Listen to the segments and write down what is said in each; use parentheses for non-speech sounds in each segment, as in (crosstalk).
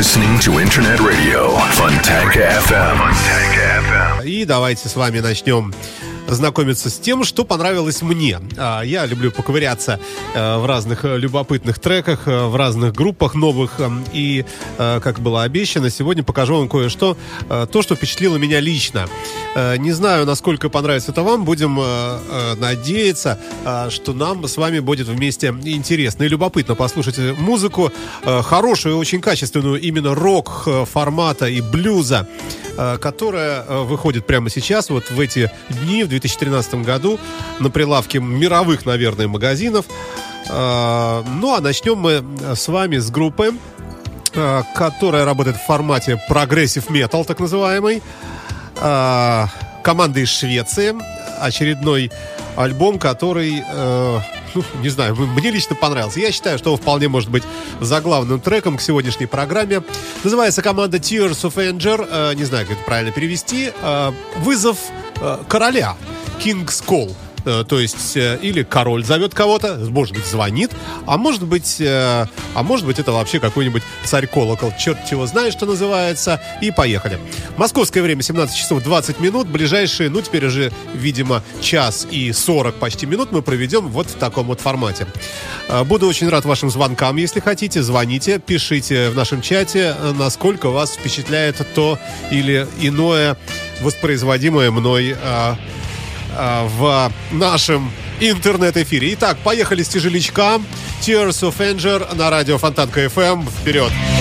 listening. To Internet Radio Fontanka FM. И давайте с вами начнем знакомиться с тем, что понравилось мне. А, Я люблю поковыряться э, в разных э, любопытных треках, э, в разных группах новых. эм, И, как было обещано, сегодня покажу вам кое-что, то, что впечатлило меня лично. Не знаю, насколько понравится это вам. Будем надеяться, что нам с вами будет вместе интересно и любопытно послушать музыку, хорошую, очень качественную, именно рок э, формата и блюза, э, которая э, выходит прямо сейчас, вот в эти дни, в 2013 году, на прилавке мировых, наверное, магазинов. Э, Ну, а начнем мы с вами с группы, которая работает в формате progressive metal, так называемый. Команда из Швеции. Очередной альбом, который, э, ну, не знаю, мне лично понравился. Я считаю, что он вполне может быть заглавным треком к сегодняшней программе. Называется команда Tears of Anger. Э, не знаю, как это правильно перевести. Э, вызов э, короля. King's Call. Э, То есть, э, или король зовет кого-то, может быть, звонит, а может быть, э, а может быть, это вообще какой-нибудь царь-колокол. Черт его знает, что называется. И поехали. Московское время 17 часов 20 минут. Ближайшие, ну, теперь уже, видимо, час и 40 почти минут мы проведем вот в таком вот формате. Буду очень рад вашим звонкам, если хотите. Звоните, пишите в нашем чате, насколько вас впечатляет то или иное воспроизводимое мной в нашем интернет-эфире. Итак, поехали с тяжелячка. Tears of Anger на радио Фонтанка FM. Вперед! Fontanka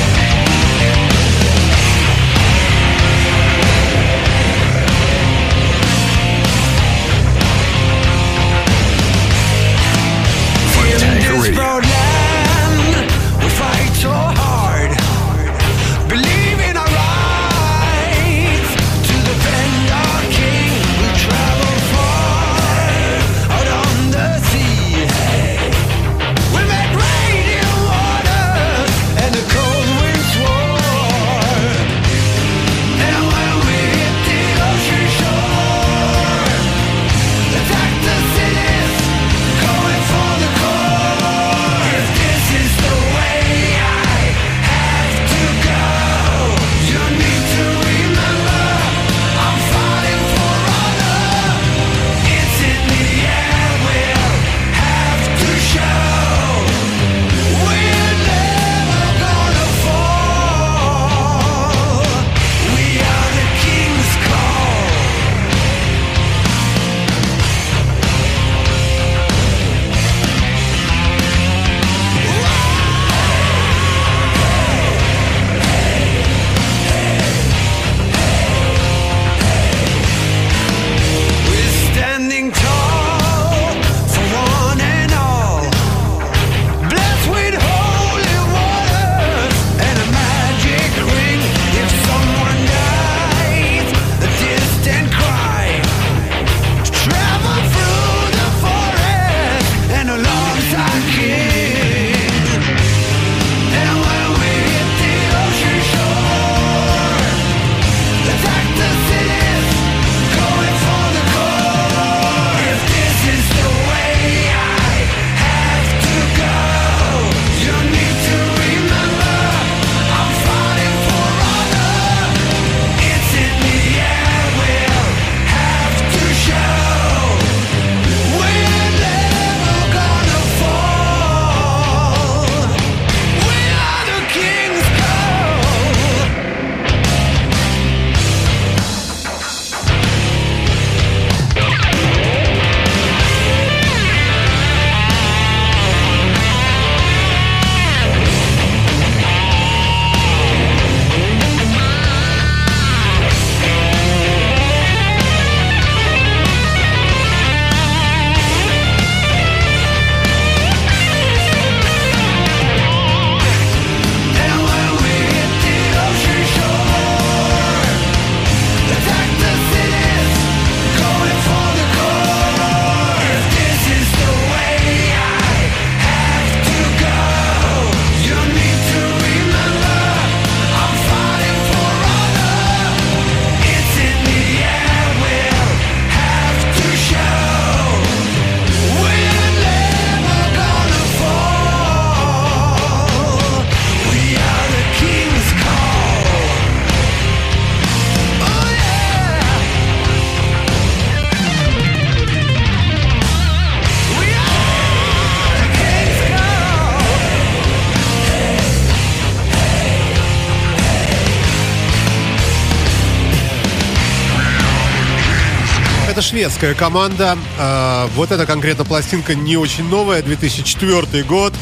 Это шведская команда. Э, Вот эта конкретно пластинка не очень новая, 2004 год,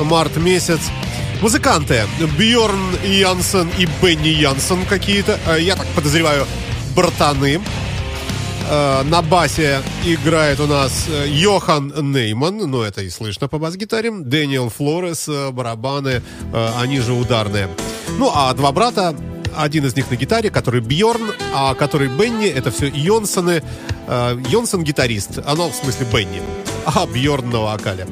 март месяц. Музыканты Бьорн Янсен и Бенни Янсен какие-то. Э, Я так подозреваю, братаны. Э, На басе играет у нас э, Йохан Нейман, ну это и слышно по бас-гитаре, Дэниел Флорес, барабаны, они же ударные. Ну а два брата, один из них на гитаре, который Бьорн, а который Бенни, это все Йонсоны. Э, Йонсон гитарист, оно в смысле Бенни, а Бьорн на вокале.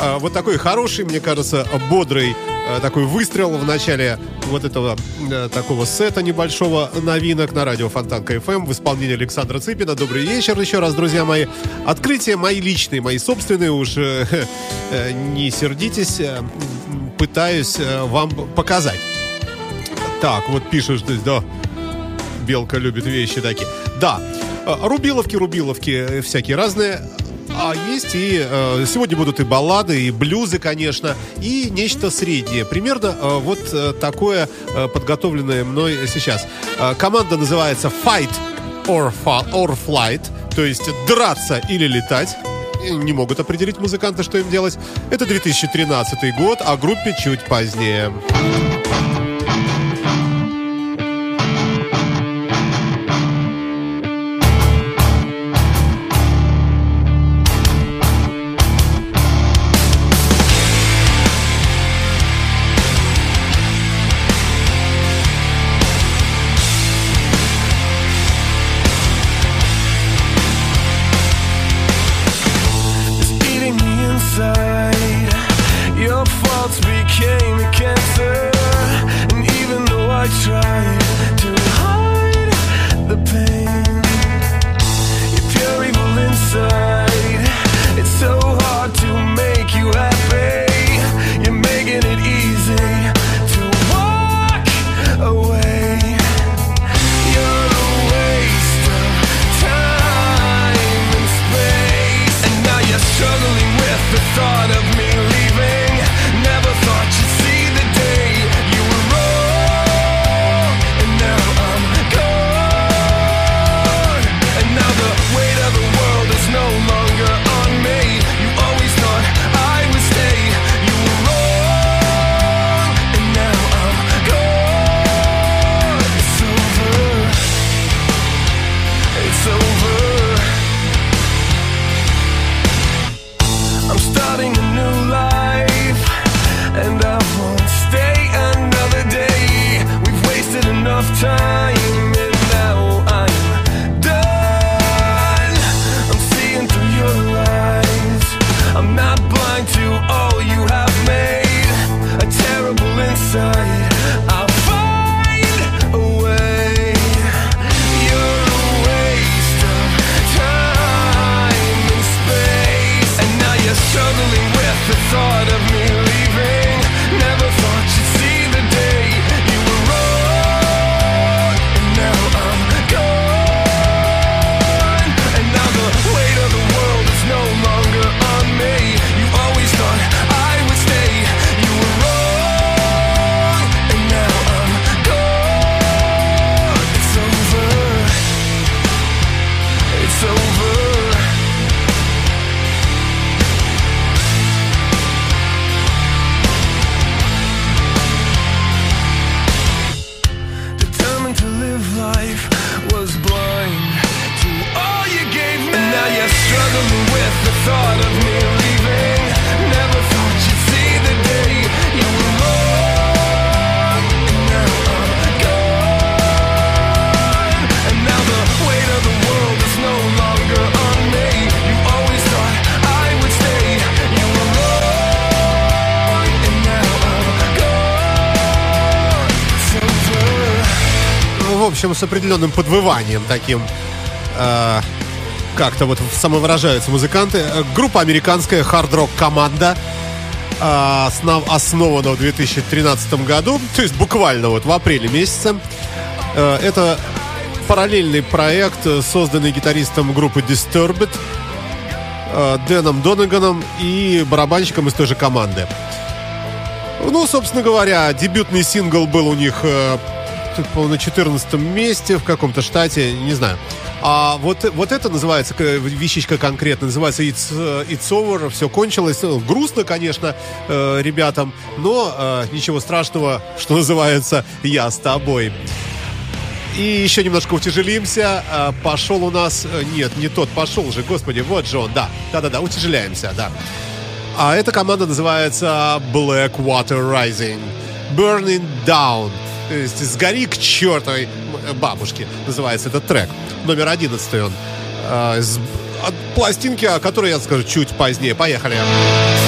Э, Вот такой хороший, мне кажется, бодрый э, такой выстрел в начале вот этого э, такого сета небольшого новинок на радио Фонтанка FM в исполнении Александра Цыпина. Добрый вечер еще раз, друзья мои. Открытия мои личные, мои собственные, уж э, э, не сердитесь, пытаюсь вам показать. Так, вот пишешь здесь, да, Белка любит вещи такие. Да, э, рубиловки, рубиловки э, всякие разные. А есть и э, сегодня будут и баллады, и блюзы, конечно, и нечто среднее. Примерно э, вот э, такое э, подготовленное мной сейчас. Э, команда называется Fight or, or Flight, то есть драться или летать. Не могут определить музыканты, что им делать. Это 2013 год, а группе чуть позднее. Общем, с определенным подвыванием таким. э, как-то вот самовыражаются музыканты. Э, Группа американская хард-рок команда. э, основ- основана в 2013 году, то есть буквально вот в апреле месяце. Э, Это параллельный проект, э, созданный гитаристом группы Disturbed, э, Дэном Донаганом и барабанщиком из той же команды. Ну, собственно говоря, дебютный сингл был у них на 14 месте в каком-то штате, не знаю. А вот, вот это называется, вещичка конкретно, называется It's, э, it's Over, все кончилось. Ну, грустно, конечно, э, ребятам, но э, ничего страшного, что называется, я с тобой. И еще немножко утяжелимся. Пошел у нас... Нет, не тот пошел же, господи, вот же он, да. Да-да-да, утяжеляемся, да. А эта команда называется Blackwater Rising. Burning Down. «Сгори к чертовой бабушке» называется этот трек. Номер 11 он. А, с- пластинки, о которой я скажу чуть позднее. Поехали. Burning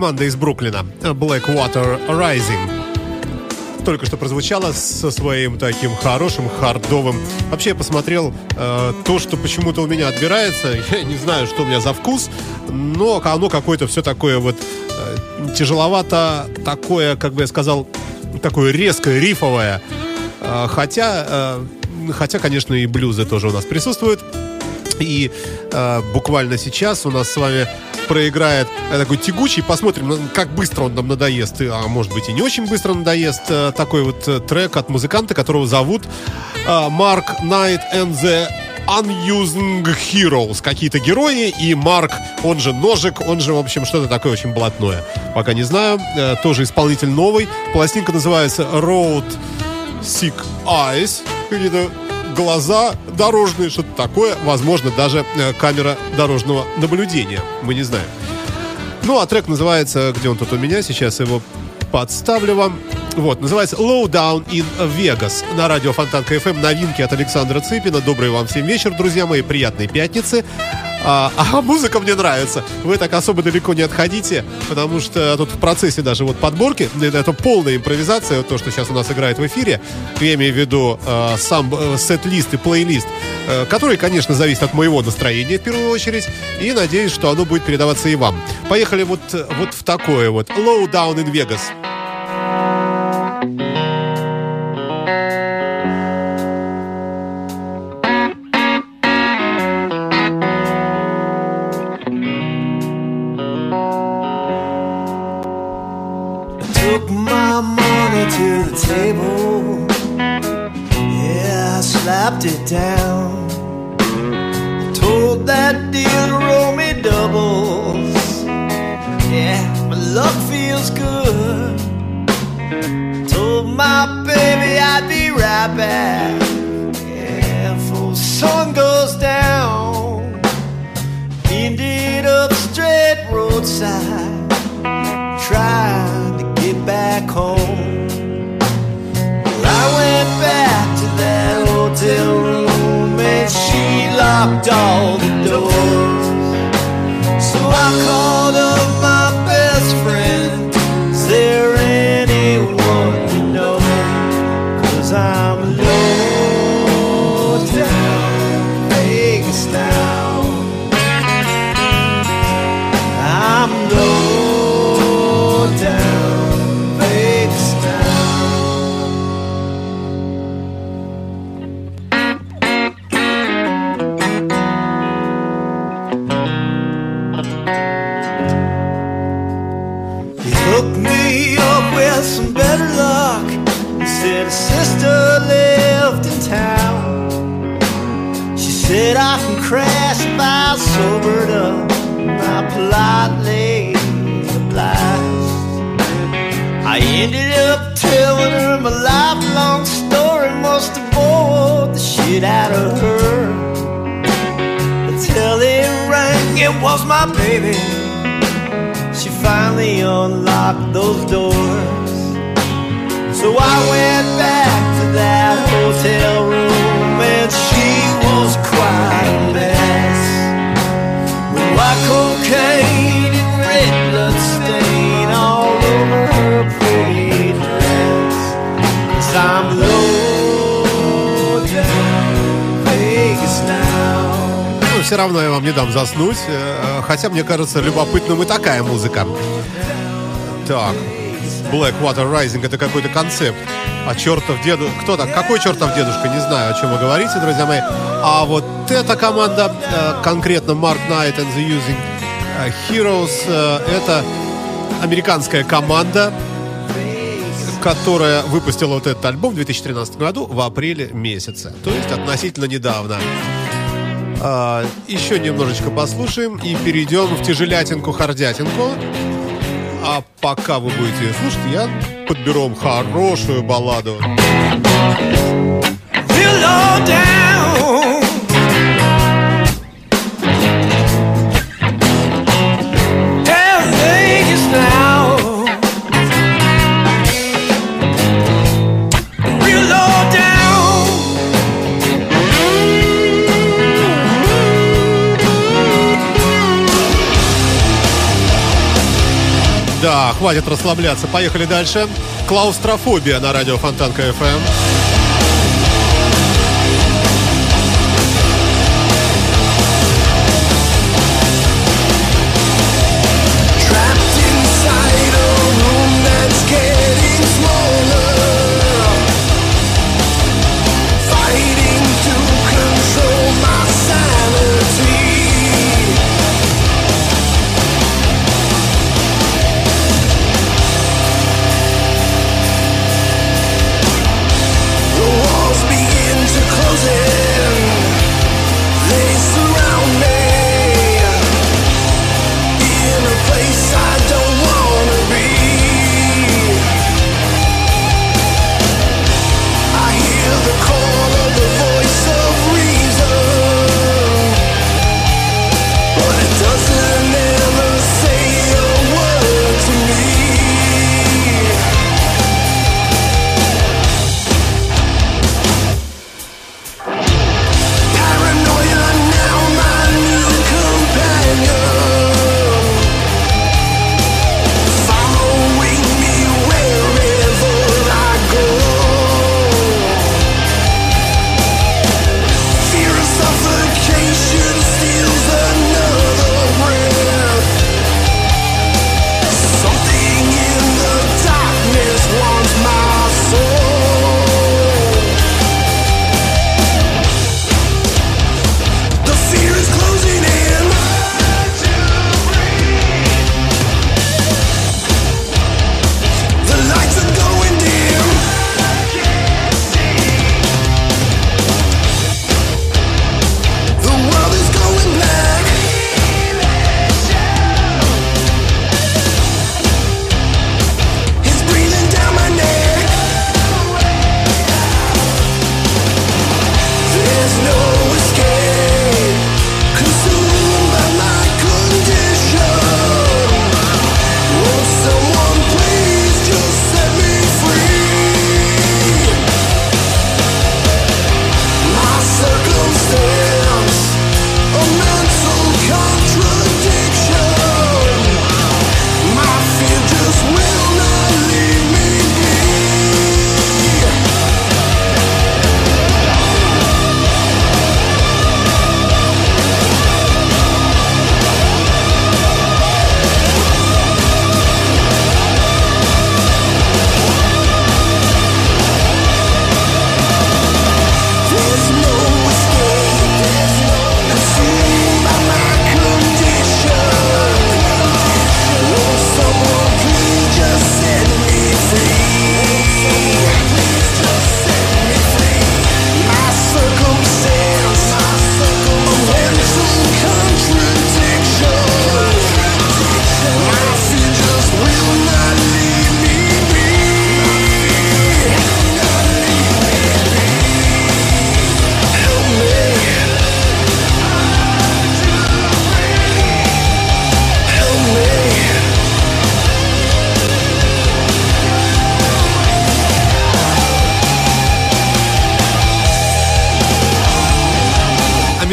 команда из Бруклина Blackwater Rising только что прозвучала со своим таким хорошим, хардовым. Вообще я посмотрел э, то, что почему-то у меня отбирается. (laughs) Я не знаю, что у меня за вкус, но оно какое-то все такое вот э, тяжеловато, такое, как бы я сказал, такое резкое, рифовое. Э, хотя, э, хотя, конечно, и блюзы тоже у нас присутствуют. И э, буквально сейчас у нас с вами проиграет э, такой тягучий. Посмотрим, ну, как быстро он нам надоест. А может быть и не очень быстро надоест. Э, такой вот э, трек от музыканта, которого зовут э, Марк Найт and the Unusing Heroes. Какие-то герои. И Марк, он же Ножик, он же, в общем, что-то такое очень блатное. Пока не знаю. Э, тоже исполнитель новый. Пластинка называется Road Sick Eyes. Какие-то глаза дорожные, что-то такое. Возможно, даже э, камера дорожного наблюдения. Мы не знаем. Ну, а трек называется, где он тут у меня, сейчас его подставлю вам. Вот, называется Low Down in Vegas на радио Фонтанка FM. Новинки от Александра Цыпина. Добрый вам всем вечер, друзья мои. Приятной пятницы. А, а музыка мне нравится. Вы так особо далеко не отходите, потому что тут в процессе даже вот подборки, это полная импровизация, то, что сейчас у нас играет в эфире. Я имею в виду э, сам э, сет-лист и плейлист, э, который, конечно, зависит от моего настроения в первую очередь, и надеюсь, что оно будет передаваться и вам. Поехали вот, вот в такое вот. Low Down in Vegas. Table. Yeah, I slapped it down. Told that deal to roll me doubles. Yeah, my luck feels good. Told my baby I'd be right back. Hotel room and she locked all the doors. So I called my baby. She finally unlocked those doors. So I went back to that hotel room and she was quite a mess. With white cocaine все равно я вам не дам заснуть, э, хотя мне кажется любопытным и такая музыка. Так, Blackwater Rising это какой-то концепт. А чертов деду... Кто так? Какой чертов дедушка? Не знаю, о чем вы говорите, друзья мои. А вот эта команда, э, конкретно Mark Knight and the Using э, Heroes, это американская команда, которая выпустила вот этот альбом в 2013 году в апреле месяце. То есть относительно недавно. А, еще немножечко послушаем и перейдем в тяжелятинку-хардятинку. А пока вы будете слушать, я подберу вам хорошую балладу. Down. Down хватит расслабляться. Поехали дальше. Клаустрофобия на радио Фонтанка. FM.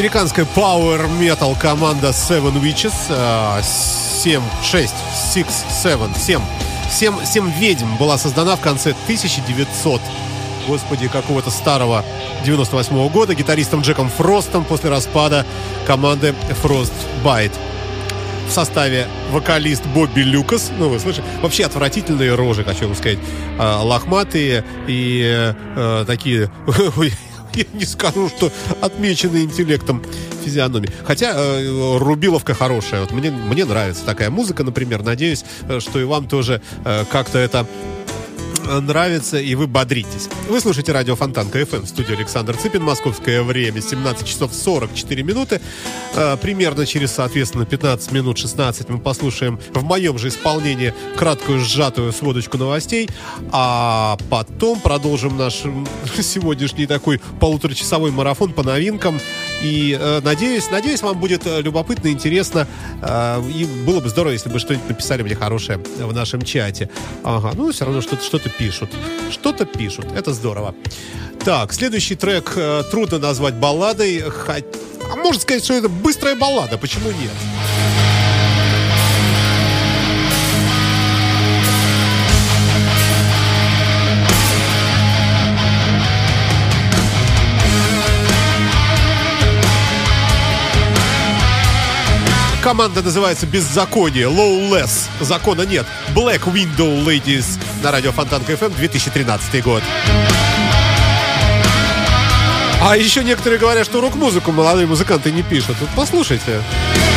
Американская Power Metal команда Seven Witches. э, 7, 6, 6, 7, 7. 7, 7 ведьм была создана в конце 1900 господи, какого-то старого 98 года гитаристом Джеком Фростом после распада команды Frostbite. В составе вокалист Бобби Люкас. Ну, вы слышите? Вообще отвратительные рожи, хочу вам сказать. А, лохматые и э, такие... (laughs) Я не скажу, что отмеченные интеллектом физиономии. Хотя э, Рубиловка хорошая. Вот мне, мне нравится такая музыка, например. Надеюсь, э, что и вам тоже э, как-то это нравится, и вы бодритесь. Вы слушаете радио Фонтан КФМ, студия Александр Цыпин, московское время, 17 часов 44 минуты. Э, примерно через, соответственно, 15 минут 16 мы послушаем в моем же исполнении краткую сжатую сводочку новостей, а потом продолжим наш (laughs) сегодняшний такой полуторачасовой марафон по новинкам. И э, надеюсь, надеюсь, вам будет э, любопытно, интересно. э, и было бы здорово, если бы что-нибудь написали мне хорошее в нашем чате. Ага, ну все равно что-то что пишут. Что-то пишут. Это здорово. Так, следующий трек э, трудно назвать балладой. Хоть... А можно сказать, что это быстрая баллада. Почему нет? Команда называется «Беззаконие», «Lowless», «Закона нет», «Black Window Ladies», на радио Фонтанка FM 2013 год. А еще некоторые говорят, что рок-музыку молодые музыканты не пишут. Вот послушайте. You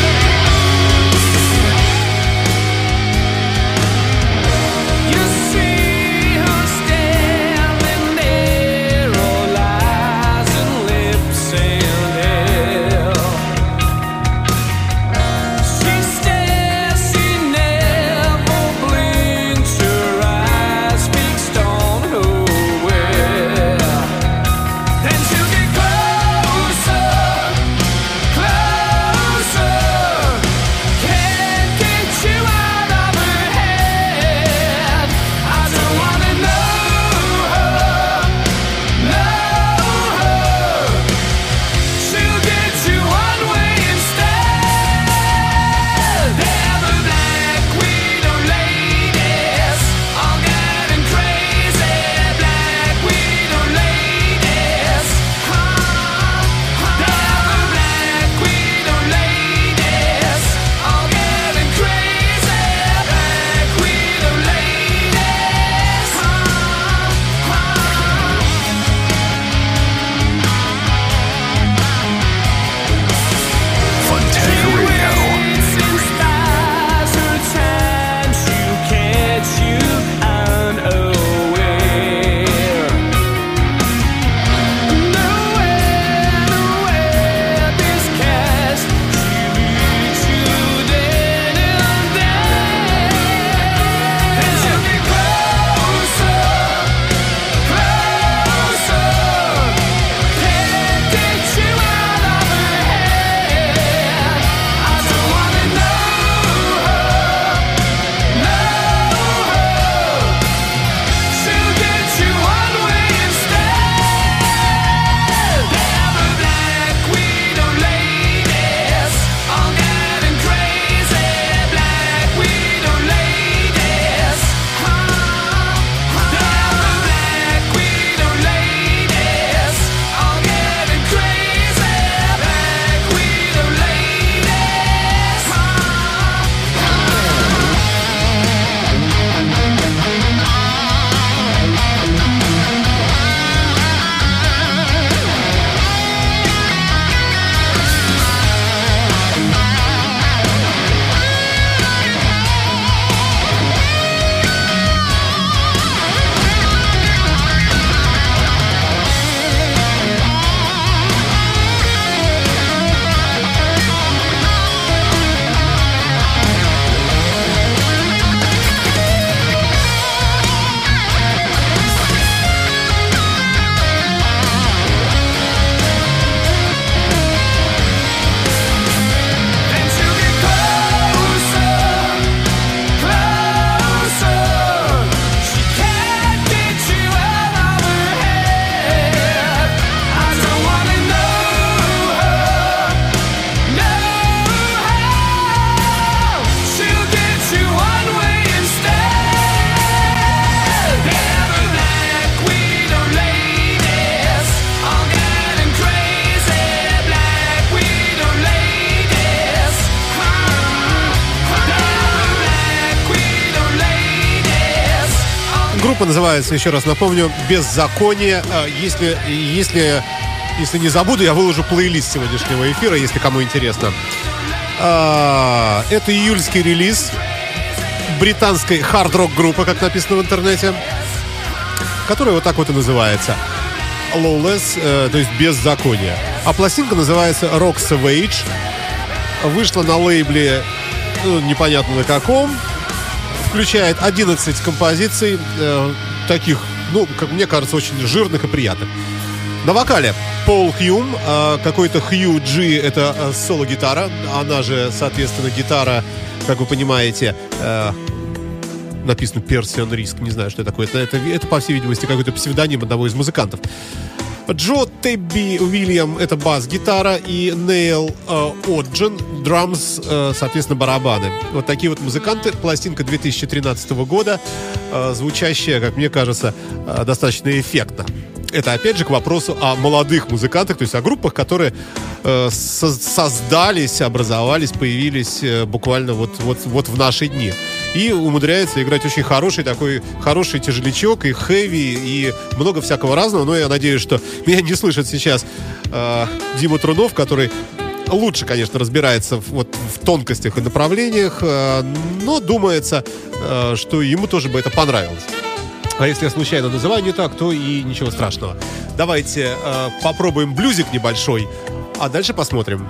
Группа называется, еще раз напомню, «Беззаконие». А, Если, если, если не забуду, я выложу плейлист сегодняшнего эфира, если кому интересно. А, Это июльский релиз британской хард-рок группы, как написано в интернете, которая вот так вот и называется. Lawless, э, то есть беззаконие. А пластинка называется Rock Savage. Вышла на лейбле ну, непонятно на каком. Включает 11 композиций, э, таких, ну, как мне кажется, очень жирных и приятных. На вокале Пол Хьюм, э, какой-то Хью Джи, это э, соло-гитара, она же, соответственно, гитара, как вы понимаете, э, написано Персион Риск, не знаю, что это такое. Это, это, это, по всей видимости, какой-то псевдоним одного из музыкантов. Джо Тебби Уильям — это бас-гитара, и Нейл э, Оджин — драмс, э, соответственно, барабаны. Вот такие вот музыканты. Пластинка 2013 года, э, звучащая, как мне кажется, достаточно эффектно. это опять же к вопросу о молодых музыкантах, то есть о группах, которые со- создались, образовались, появились буквально вот, вот, вот в наши дни. И умудряется играть очень хороший такой, хороший тяжелячок и хэви, и много всякого разного. Но я надеюсь, что (laughs) меня не слышит сейчас э, Дима Трунов, который лучше, конечно, разбирается в, вот, в тонкостях и направлениях, э, но думается, э, что ему тоже бы это понравилось. А если я случайно называю не так, то и ничего страшного. Давайте э, попробуем блюзик небольшой, а дальше посмотрим.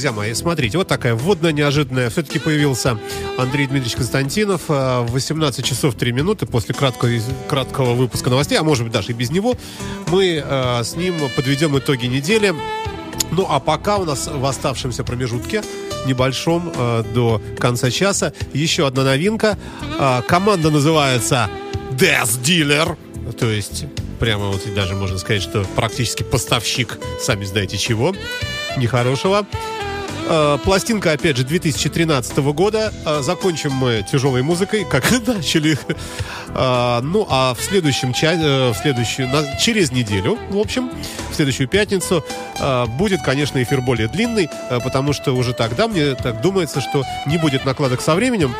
Друзья мои, смотрите, вот такая вводная неожиданная. Все-таки появился Андрей Дмитриевич Константинов э, в 18 часов 3 минуты после краткого, краткого выпуска новостей, а может быть даже и без него. Мы э, с ним подведем итоги недели. Ну, а пока у нас в оставшемся промежутке небольшом э, до конца часа еще одна новинка. Э, команда называется Death Dealer, то есть прямо вот даже можно сказать, что практически поставщик, сами знаете чего, нехорошего. Э, Пластинка, опять же, 2013 года. Э, Закончим мы тяжелой музыкой, как (laughs) начали. Э, Ну, а в следующем ча- э, в следующую, через неделю, в общем, в следующую пятницу будет, конечно, эфир более длинный, потому что уже тогда, мне так думается, что не будет накладок со временем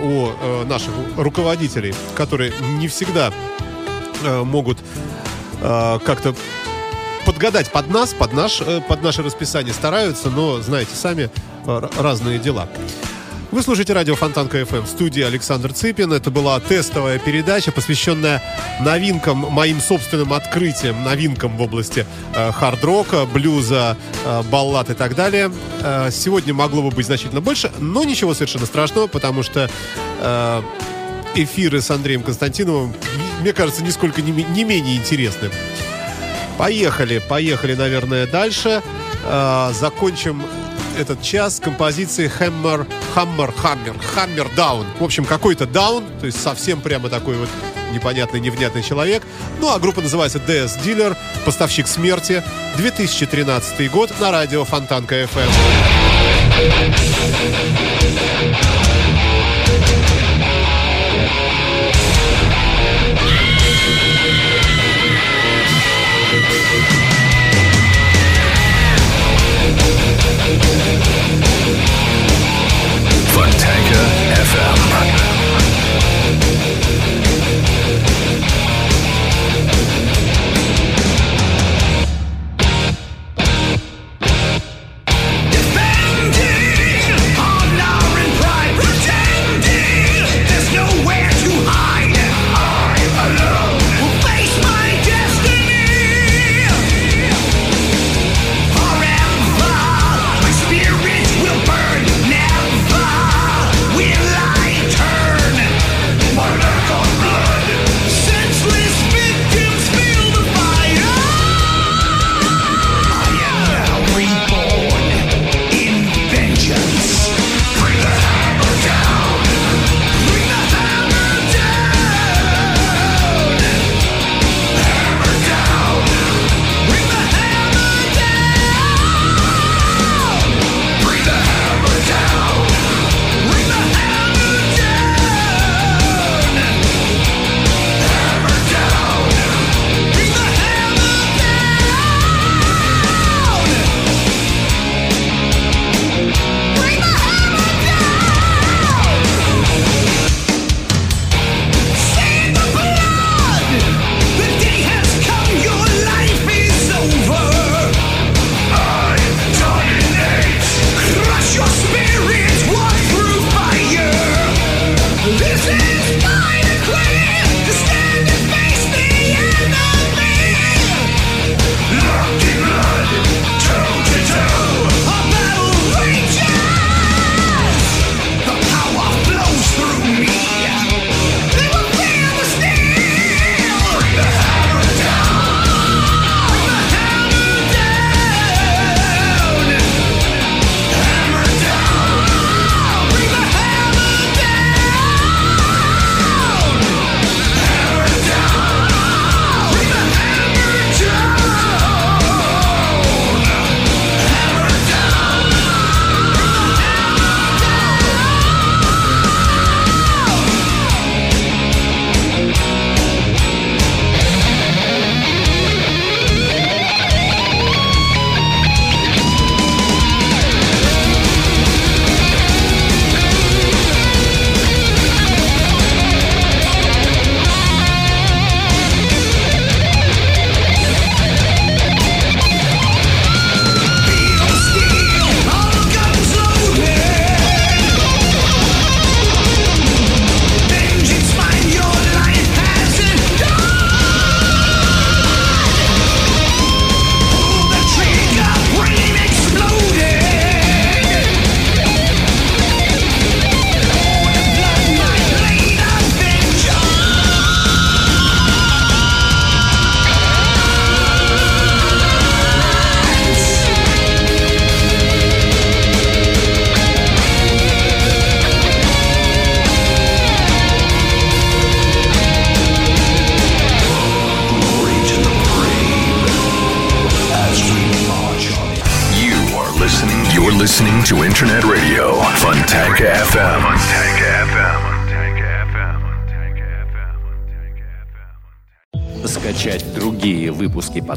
у наших руководителей, которые не всегда могут как-то подгадать под нас, под, наш, э, под наше расписание стараются, но, знаете, сами э, разные дела. Вы слушаете радио Фонтанка ФМ в студии Александр Цыпин. Это была тестовая передача, посвященная новинкам, моим собственным открытиям, новинкам в области э, хард-рока, блюза, э, баллад и так далее. Э, сегодня могло бы быть значительно больше, но ничего совершенно страшного, потому что э, эфиры с Андреем Константиновым, мне кажется, нисколько не, не менее интересны. Поехали, поехали, наверное, дальше. Э, закончим этот час композицией Hammer, Hammer, Hammer, Hammer Down. В общем, какой-то Down, то есть совсем прямо такой вот непонятный, невнятный человек. Ну, а группа называется DS Dealer, поставщик смерти, 2013 год на радио Фонтанка FM.